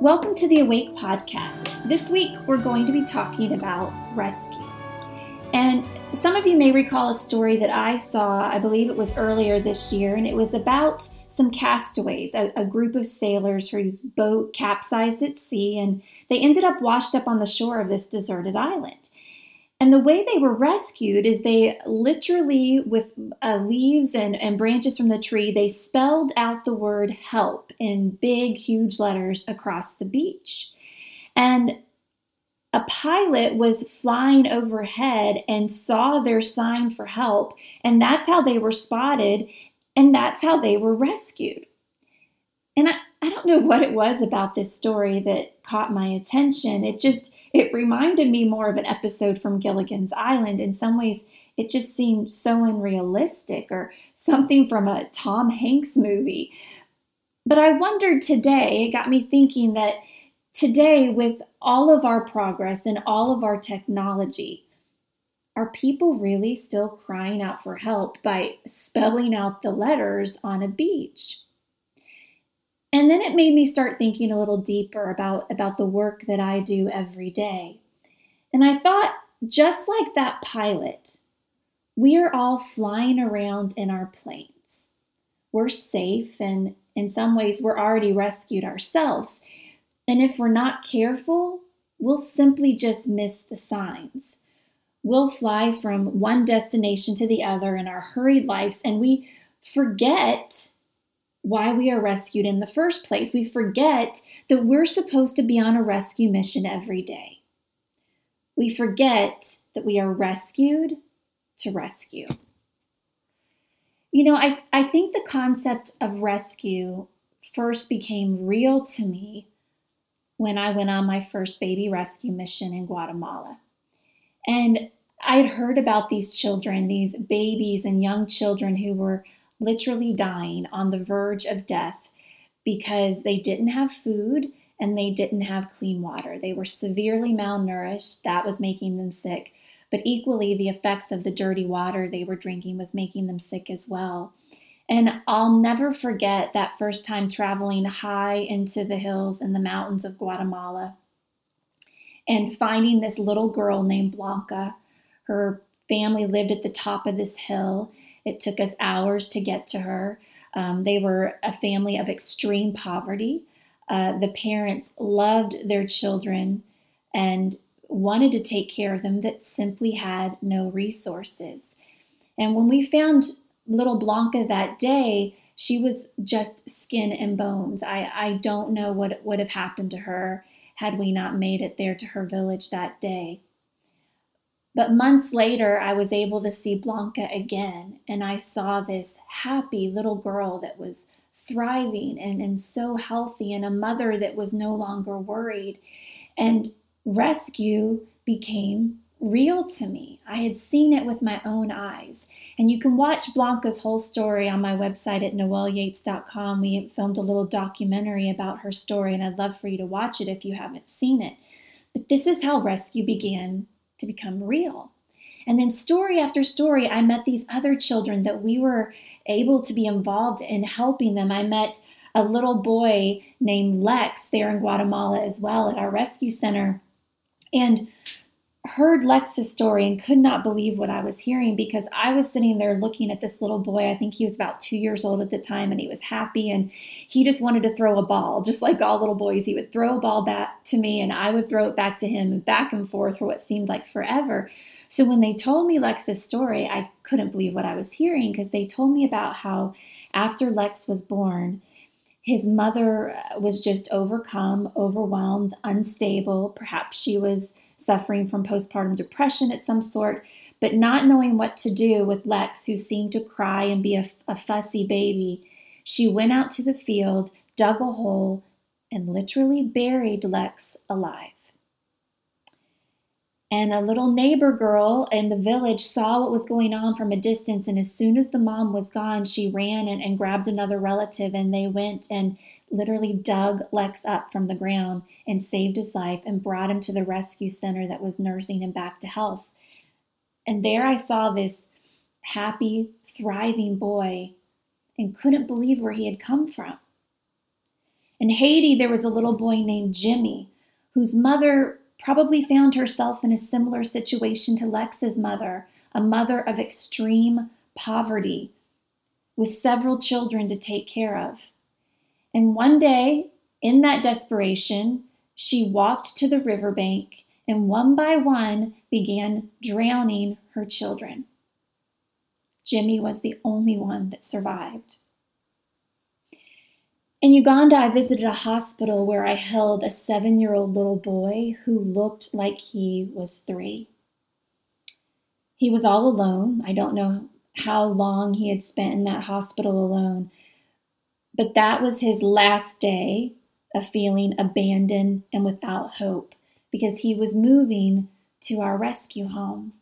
Welcome to the Awake Podcast. This week we're going to be talking about rescue. And some of you may recall a story that I saw, I believe it was earlier this year, and it was about some castaways, a, a, group of sailors whose boat capsized at sea, and they ended up washed up on the shore of this deserted island. And the way they were rescued is they literally, with uh, leaves and, and branches from the tree, they spelled out the word help in big, huge letters across the beach. And a pilot was flying overhead and saw their sign for help, and that's how they were spotted, and that's how they were rescued. And I, I don't know what it was about this story that caught my attention. It just it reminded me more of an episode from Gilligan's Island. In some ways, it just seemed so unrealistic or something from a Tom Hanks movie. But I wondered today, it got me thinking that today, with all of our progress and all of our technology, are people really still crying out for help by spelling out the letters on a beach? And then it made me start thinking a little deeper about, about the work that I do every day. And I thought, just like that pilot, we are all flying around in our planes. We're safe, and in some ways, we're already rescued ourselves. And if we're not careful, we'll simply just miss the signs. We'll fly from one destination to the other in our hurried lives, and we forget why we are rescued in the first place. We forget that we're supposed to be on a rescue mission every day. We forget that we are rescued to rescue. You know, I, I think the concept of rescue first became real to me when I went on my first baby rescue mission in Guatemala. And I had heard about these children, these babies and young children who were literally dying on the verge of death because they didn't have food and they didn't have clean water. They were severely malnourished. That was making them sick. But equally, the effects of the dirty water they were drinking was making them sick as well. And I'll never forget that first time traveling high into the hills and the mountains of Guatemala and finding this little girl named Blanca. Her family lived at the top of this hill, it took us hours to get to her. Um, they were a family of extreme poverty. Uh, the parents loved their children and wanted to take care of them that simply had no resources. And when we found little Blanca that day, she was just skin and bones. I, I don't know what would have happened to her had we not made it there to her village that day. But months later, I was able to see Blanca again, and I saw this happy little girl that was thriving and, and so healthy, and a mother that was no longer worried. And rescue became real to me. I had seen it with my own eyes. And you can watch Blanca's whole story on my website at noelyeatts.com. We filmed a little documentary about her story, and I'd love for you to watch it if you haven't seen it. But this is how rescue began to become real. And then, story after story, I met these other children that we were able to be involved in helping them. I met a little boy named Lex there in Guatemala as well at our rescue center. And heard Lex's story and could not believe what I was hearing because I was sitting there looking at this little boy. I think he was about two years old at the time and he was happy and he just wanted to throw a ball, just like all little boys. He would throw a ball back to me and I would throw it back to him and back and forth for what seemed like forever. So when they told me Lex's story, I couldn't believe what I was hearing because they told me about how after Lex was born, his mother was just overcome, overwhelmed, unstable. Perhaps she was suffering from postpartum depression at some sort, but not knowing what to do with Lex, who seemed to cry and be a, a fussy baby, she went out to the field, dug a hole, and literally buried Lex alive. And a little neighbor girl in the village saw what was going on from a distance. And as soon as the mom was gone, she ran and, and grabbed another relative, and they went and literally dug Lex up from the ground and saved his life and brought him to the rescue center that was nursing him back to health. And there I saw this happy, thriving boy and couldn't believe where he had come from. In Haiti, there was a little boy named Jimmy whose mother probably found herself in a similar situation to Lex's mother, a mother of extreme poverty with several children to take care of. And one day, in that desperation, she walked to the riverbank and one by one began drowning her children. Jimmy was the only one that survived. In Uganda, I visited a hospital where I held a seven year old little boy who looked like he was three. He was all alone. I don't know how long he had spent in that hospital alone, but that was his last day of feeling abandoned and without hope because he was moving to our rescue home.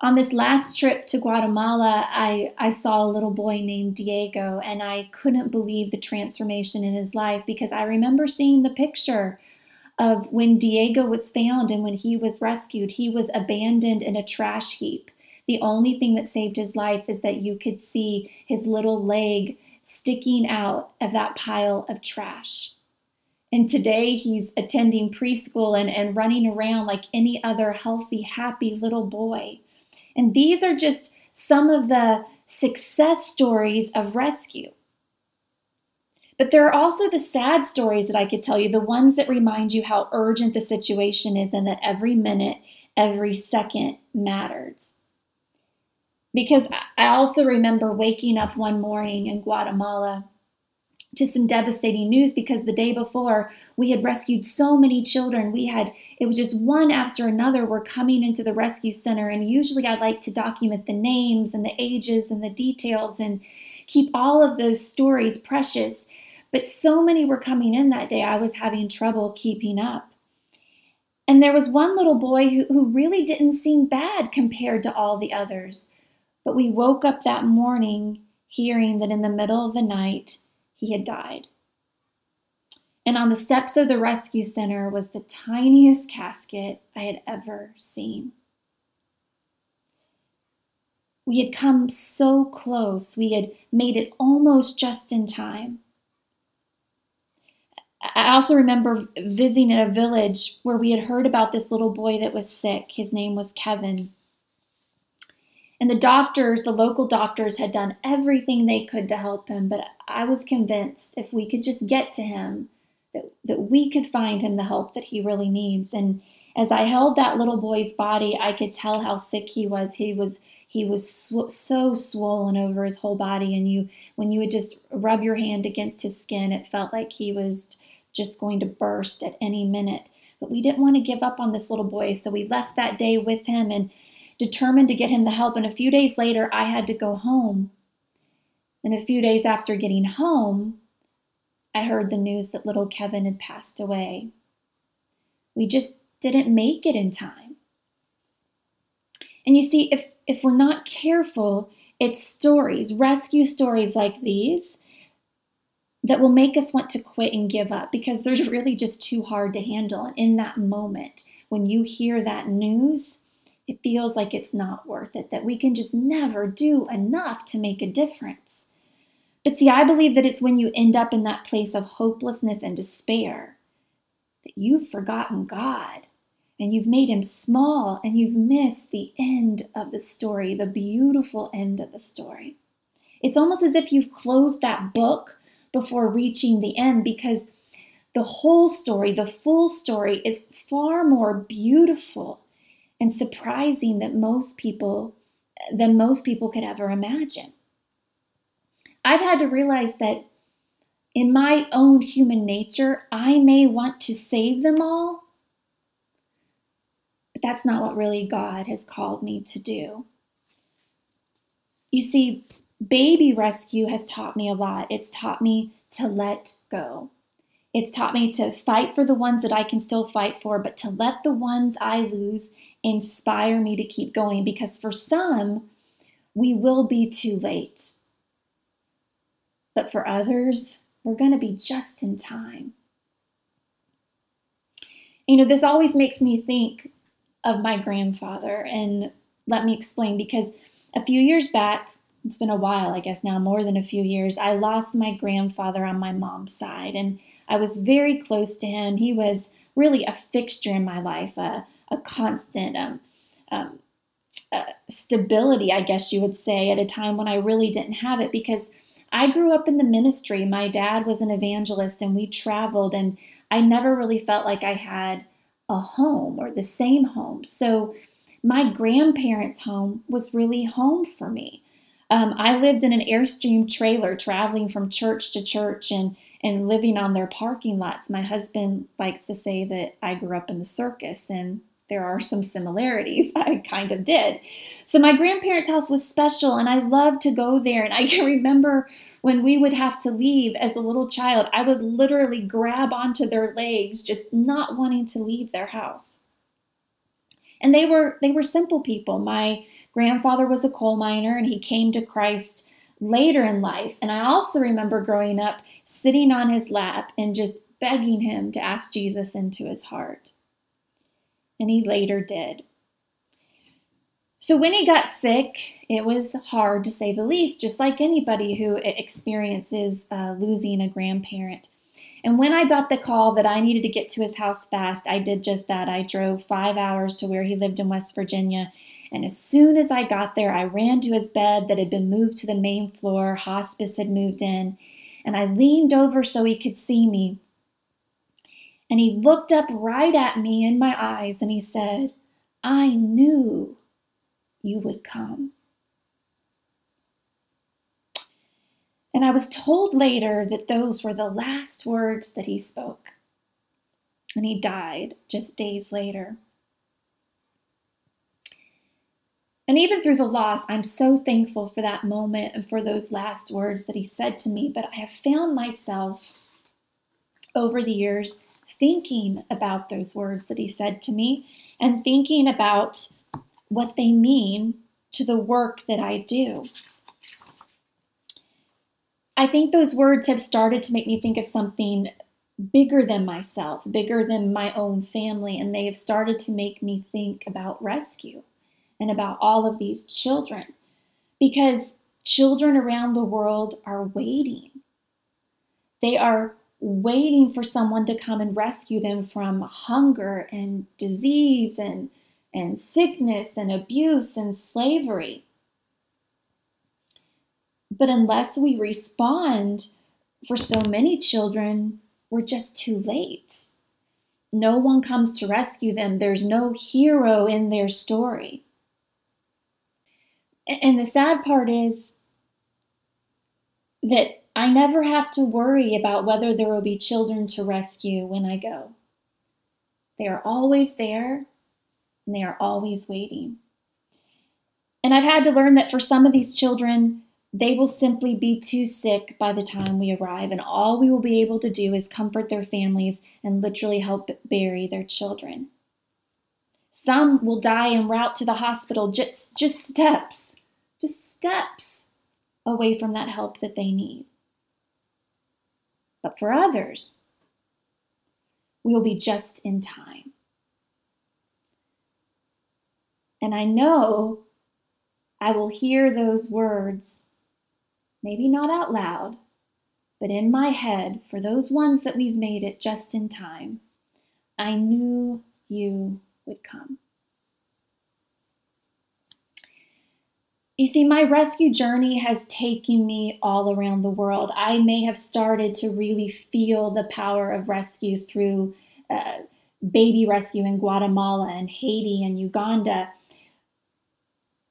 On this last trip to Guatemala, I, I saw a little boy named Diego, and I couldn't believe the transformation in his life because I remember seeing the picture of when Diego was found and when he was rescued. He was abandoned in a trash heap. The only thing that saved his life is that you could see his little leg sticking out of that pile of trash. And today he's attending preschool and, and running around like any other healthy, happy little boy. And these are just some of the success stories of rescue. But there are also the sad stories that I could tell you, the ones that remind you how urgent the situation is and that every minute, every second matters. Because I also remember waking up one morning in Guatemala to some devastating news because the day before we had rescued so many children. We had, it was just one after another were coming into the rescue center. And usually I like to document the names and the ages and the details and keep all of those stories precious. But so many were coming in that day, I was having trouble keeping up. And there was one little boy who, who really didn't seem bad compared to all the others. But we woke up that morning hearing that in the middle of the night, he had died. And on the steps of the rescue center was the tiniest casket I had ever seen. We had come so close, we had made it almost just in time. I also remember visiting a village where we had heard about this little boy that was sick. His name was Kevin. And the doctors, the local doctors, had done everything they could to help him, but I was convinced if we could just get to him, that, that we could find him the help that he really needs. And as I held that little boy's body, I could tell how sick he was. He was he was sw- so swollen over his whole body, and you when you would just rub your hand against his skin, it felt like he was just going to burst at any minute. But we didn't want to give up on this little boy, so we left that day with him and determined to get him the help. And a few days later, I had to go home. And a few days after getting home, I heard the news that little Kevin had passed away. We just didn't make it in time. And you see, if, if we're not careful, it's stories, rescue stories like these, that will make us want to quit and give up because they're really just too hard to handle. And in that moment, when you hear that news, it feels like it's not worth it, that we can just never do enough to make a difference. But see, I believe that it's when you end up in that place of hopelessness and despair that you've forgotten God and you've made him small and you've missed the end of the story, the beautiful end of the story. It's almost as if you've closed that book before reaching the end because the whole story, the full story, is far more beautiful and surprising that most people than most people could ever imagine. I've had to realize that in my own human nature, I may want to save them all, but that's not what really God has called me to do. You see, baby rescue has taught me a lot. It's taught me to let go. It's taught me to fight for the ones that I can still fight for, but to let the ones I lose inspire me to keep going because for some, we will be too late. But for others, we're going to be just in time. You know, this always makes me think of my grandfather, and let me explain because a few years back, it's been a while, I guess now, more than a few years, I lost my grandfather on my mom's side. And I was very close to him. He was really a fixture in my life, a, a constant um, um, uh, stability, I guess you would say, at a time when I really didn't have it because I grew up in the ministry. My dad was an evangelist and we traveled, and I never really felt like I had a home or the same home. So my grandparents' home was really home for me. Um, I lived in an Airstream trailer traveling from church to church and, and living on their parking lots. My husband likes to say that I grew up in the circus, and there are some similarities. I kind of did. So, my grandparents' house was special, and I loved to go there. And I can remember when we would have to leave as a little child, I would literally grab onto their legs, just not wanting to leave their house. And they were they were simple people. My grandfather was a coal miner and he came to Christ later in life. And I also remember growing up sitting on his lap and just begging him to ask Jesus into his heart. And he later did. So when he got sick, it was hard to say the least, just like anybody who experiences uh, losing a grandparent. And when I got the call that I needed to get to his house fast, I did just that. I drove five hours to where he lived in West Virginia. And as soon as I got there, I ran to his bed that had been moved to the main floor. Hospice had moved in. And I leaned over so he could see me. And he looked up right at me in my eyes and he said, I knew you would come. And I was told later that those were the last words that he spoke. And he died just days later. And even through the loss, I'm so thankful for that moment and for those last words that he said to me. But I have found myself over the years thinking about those words that he said to me and thinking about what they mean to the work that I do. I think those words have started to make me think of something bigger than myself, bigger than my own family, and they have started to make me think about rescue and about all of these children because children around the world are waiting. They are waiting for someone to come and rescue them from hunger and disease and, and sickness and abuse and slavery. But unless we respond, for so many children, we're just too late. No one comes to rescue them. There's no hero in their story. And the sad part is that I never have to worry about whether there will be children to rescue when I go. They are always there and they are always waiting. And I've had to learn that for some of these children, they will simply be too sick by the time we arrive, and all we will be able to do is comfort their families and literally help bury their children. Some will die en route to the hospital just, just steps, just steps away from that help that they need. But for others, we will be just in time. And I know I will hear those words maybe not out loud, but in my head, for those ones that we've made it just in time, I knew you would come. You see, my rescue journey has taken me all around the world. I may have started to really feel the power of rescue through uh, baby rescue in Guatemala and Haiti and Uganda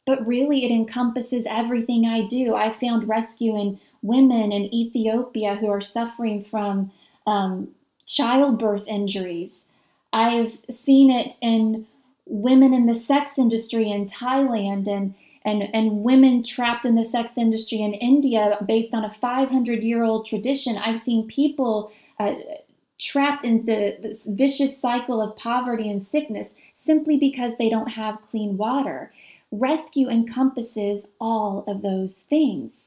but really it encompasses everything I do. I found rescue in women in Ethiopia who are suffering from um, childbirth injuries. I've seen it in women in the sex industry in Thailand and and, and women trapped in the sex industry in India based on a 500 year old tradition. I've seen people uh, trapped in the, vicious cycle of poverty and sickness simply because they don't have clean water. Rescue encompasses all of those things.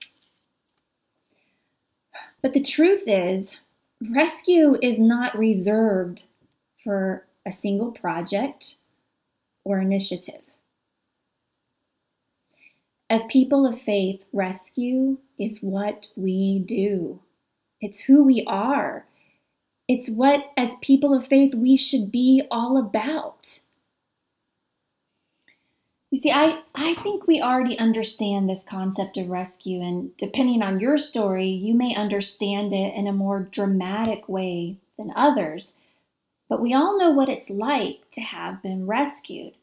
But the truth is, rescue is not reserved for a single project or initiative. As people of faith, rescue is what we do. It's who we are. It's what, as people of faith, we should be all about. You see, I, I think we already understand this concept of rescue, and depending on your story, you may understand it in a more dramatic way than others. But we all know what it's like to have been rescued.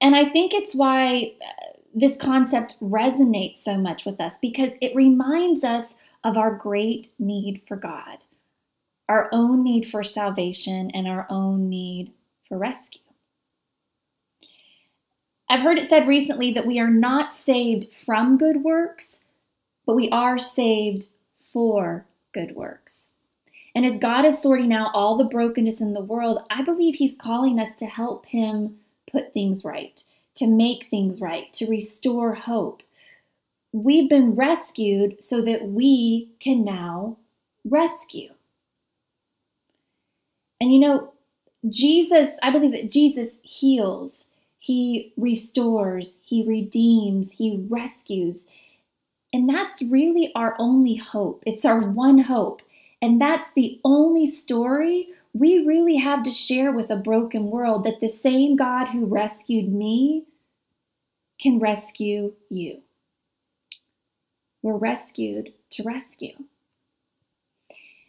And I think it's why uh, this concept resonates so much with us because it reminds us of our great need for God, our own need for salvation, and our own need for rescue. I've heard it said recently that we are not saved from good works, but we are saved for good works. And as God is sorting out all the brokenness in the world, I believe He's calling us to help Him put things right, to make things right, to restore hope. We've been rescued so that we can now rescue. And you know, Jesus, I believe that Jesus heals he restores, He redeems, He rescues. And that's really our only hope. It's our one hope. And that's the only story we really have to share with a broken world that the same God who rescued me can rescue you. We're rescued to rescue.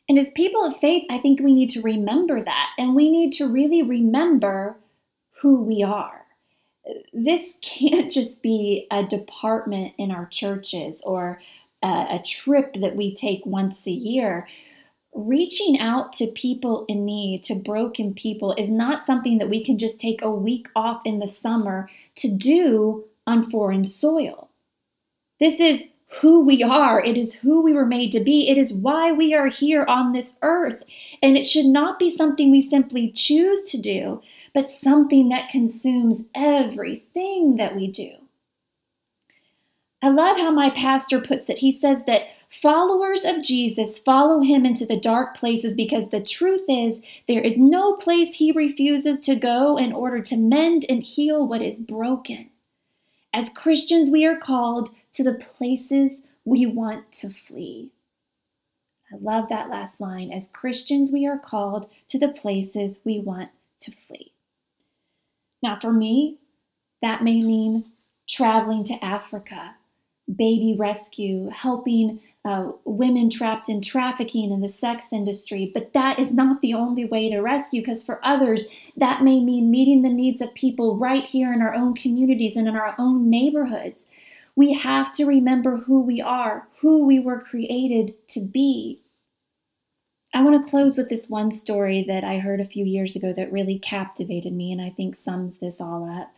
And as people of faith, I think we need to remember that. And we need to really remember who we are this can't just be a department in our churches or a, a, trip that we take once a year. Reaching out to people in need, to broken people, is not something that we can just take a week off in the summer to do on foreign soil. This is who we are. It is who we were made to be. It is why we are here on this earth. And it should not be something we simply choose to do, but something that consumes everything that we do. I love how my pastor puts it. He says that followers of Jesus follow him into the dark places because the truth is there is no place he refuses to go in order to mend and heal what is broken. As Christians, we are called to the places we want to flee. I love that last line. As Christians, we are called to the places we want to flee. Now, for me, that may mean traveling to Africa, baby rescue, helping uh, women trapped in trafficking in the sex industry. But that is not the only way to rescue, because for others, that may mean meeting the needs of people right here in our own communities and in our own neighborhoods. We have to remember who we are, who we were created to be. I want to close with this one story that I heard a few years ago that really captivated me and I think sums this all up.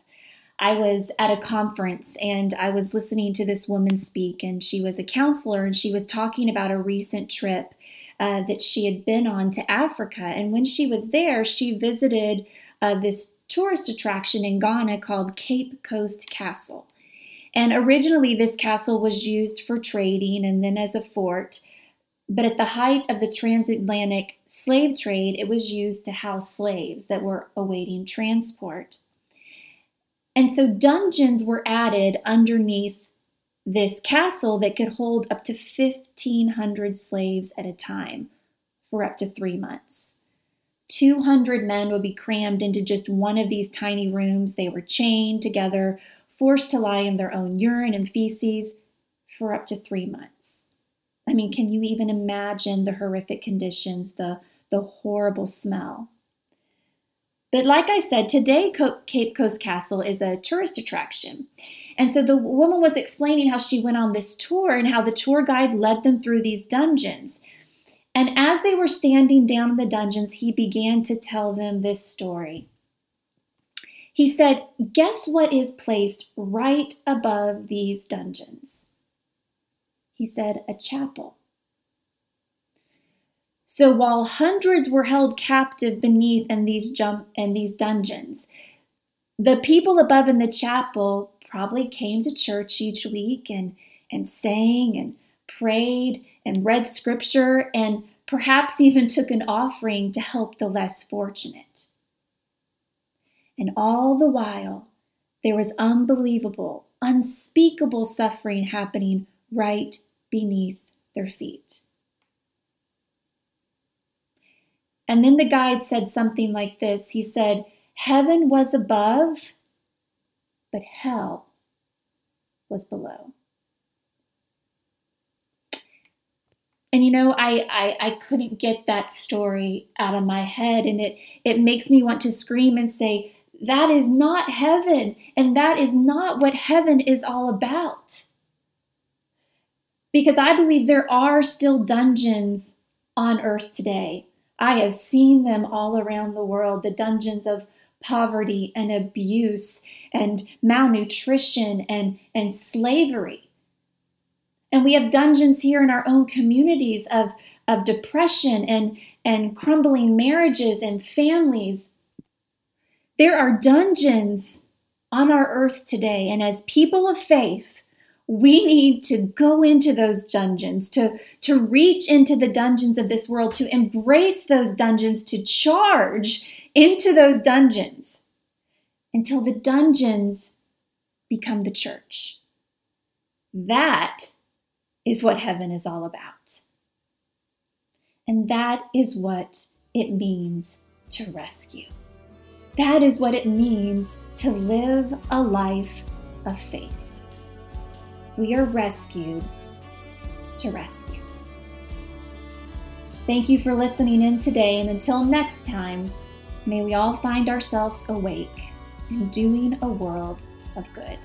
I was at a conference and I was listening to this woman speak, and she was a counselor and she was talking about a recent trip uh, that she had been on to Africa. And when she was there, she visited uh, this tourist attraction in Ghana called Cape Coast Castle. And originally, this castle was used for trading and then as a fort. But at the height of the transatlantic slave trade, it was used to house slaves that were awaiting transport. And so dungeons were added underneath this castle that could hold up to 1,500 slaves at a time for up to three months. 200 men would be crammed into just one of these tiny rooms. They were chained together, forced to lie in their own urine and feces for up to three months. I mean, can you even imagine the horrific conditions, the, the horrible smell? But like I said, today Cape Coast Castle is a tourist attraction. And so the woman was explaining how she went on this tour and how the tour guide led them through these dungeons. And as they were standing down in the dungeons, he began to tell them this story. He said, Guess what is placed right above these dungeons? He said, a chapel. So while hundreds were held captive beneath in these jump and these dungeons, the people above in the chapel probably came to church each week and, and sang and prayed and read scripture and perhaps even took an offering to help the less fortunate. And all the while, there was unbelievable unspeakable suffering happening right beneath their feet. And then the guide said something like this He said, Heaven was above, but hell was below. And you know, I, I, I couldn't get that story out of my head, and it, it makes me want to scream and say, That is not heaven, and that is not what heaven is all about. Because I believe there are still dungeons on earth today I have seen them all around the world the dungeons of poverty and abuse and malnutrition and, and slavery. And we have dungeons here in our own communities of, of depression and, and crumbling marriages and families. There are dungeons on our earth today. And as people of faith, we need to go into those dungeons, to, to reach into the dungeons of this world, to embrace those dungeons, to charge into those dungeons until the dungeons become the church. That is what heaven is all about. And that is what it means to rescue. That is what it means to live a life of faith. We are rescued to rescue. Thank you for listening in today, and until next time, may we all find ourselves awake and doing a world of good.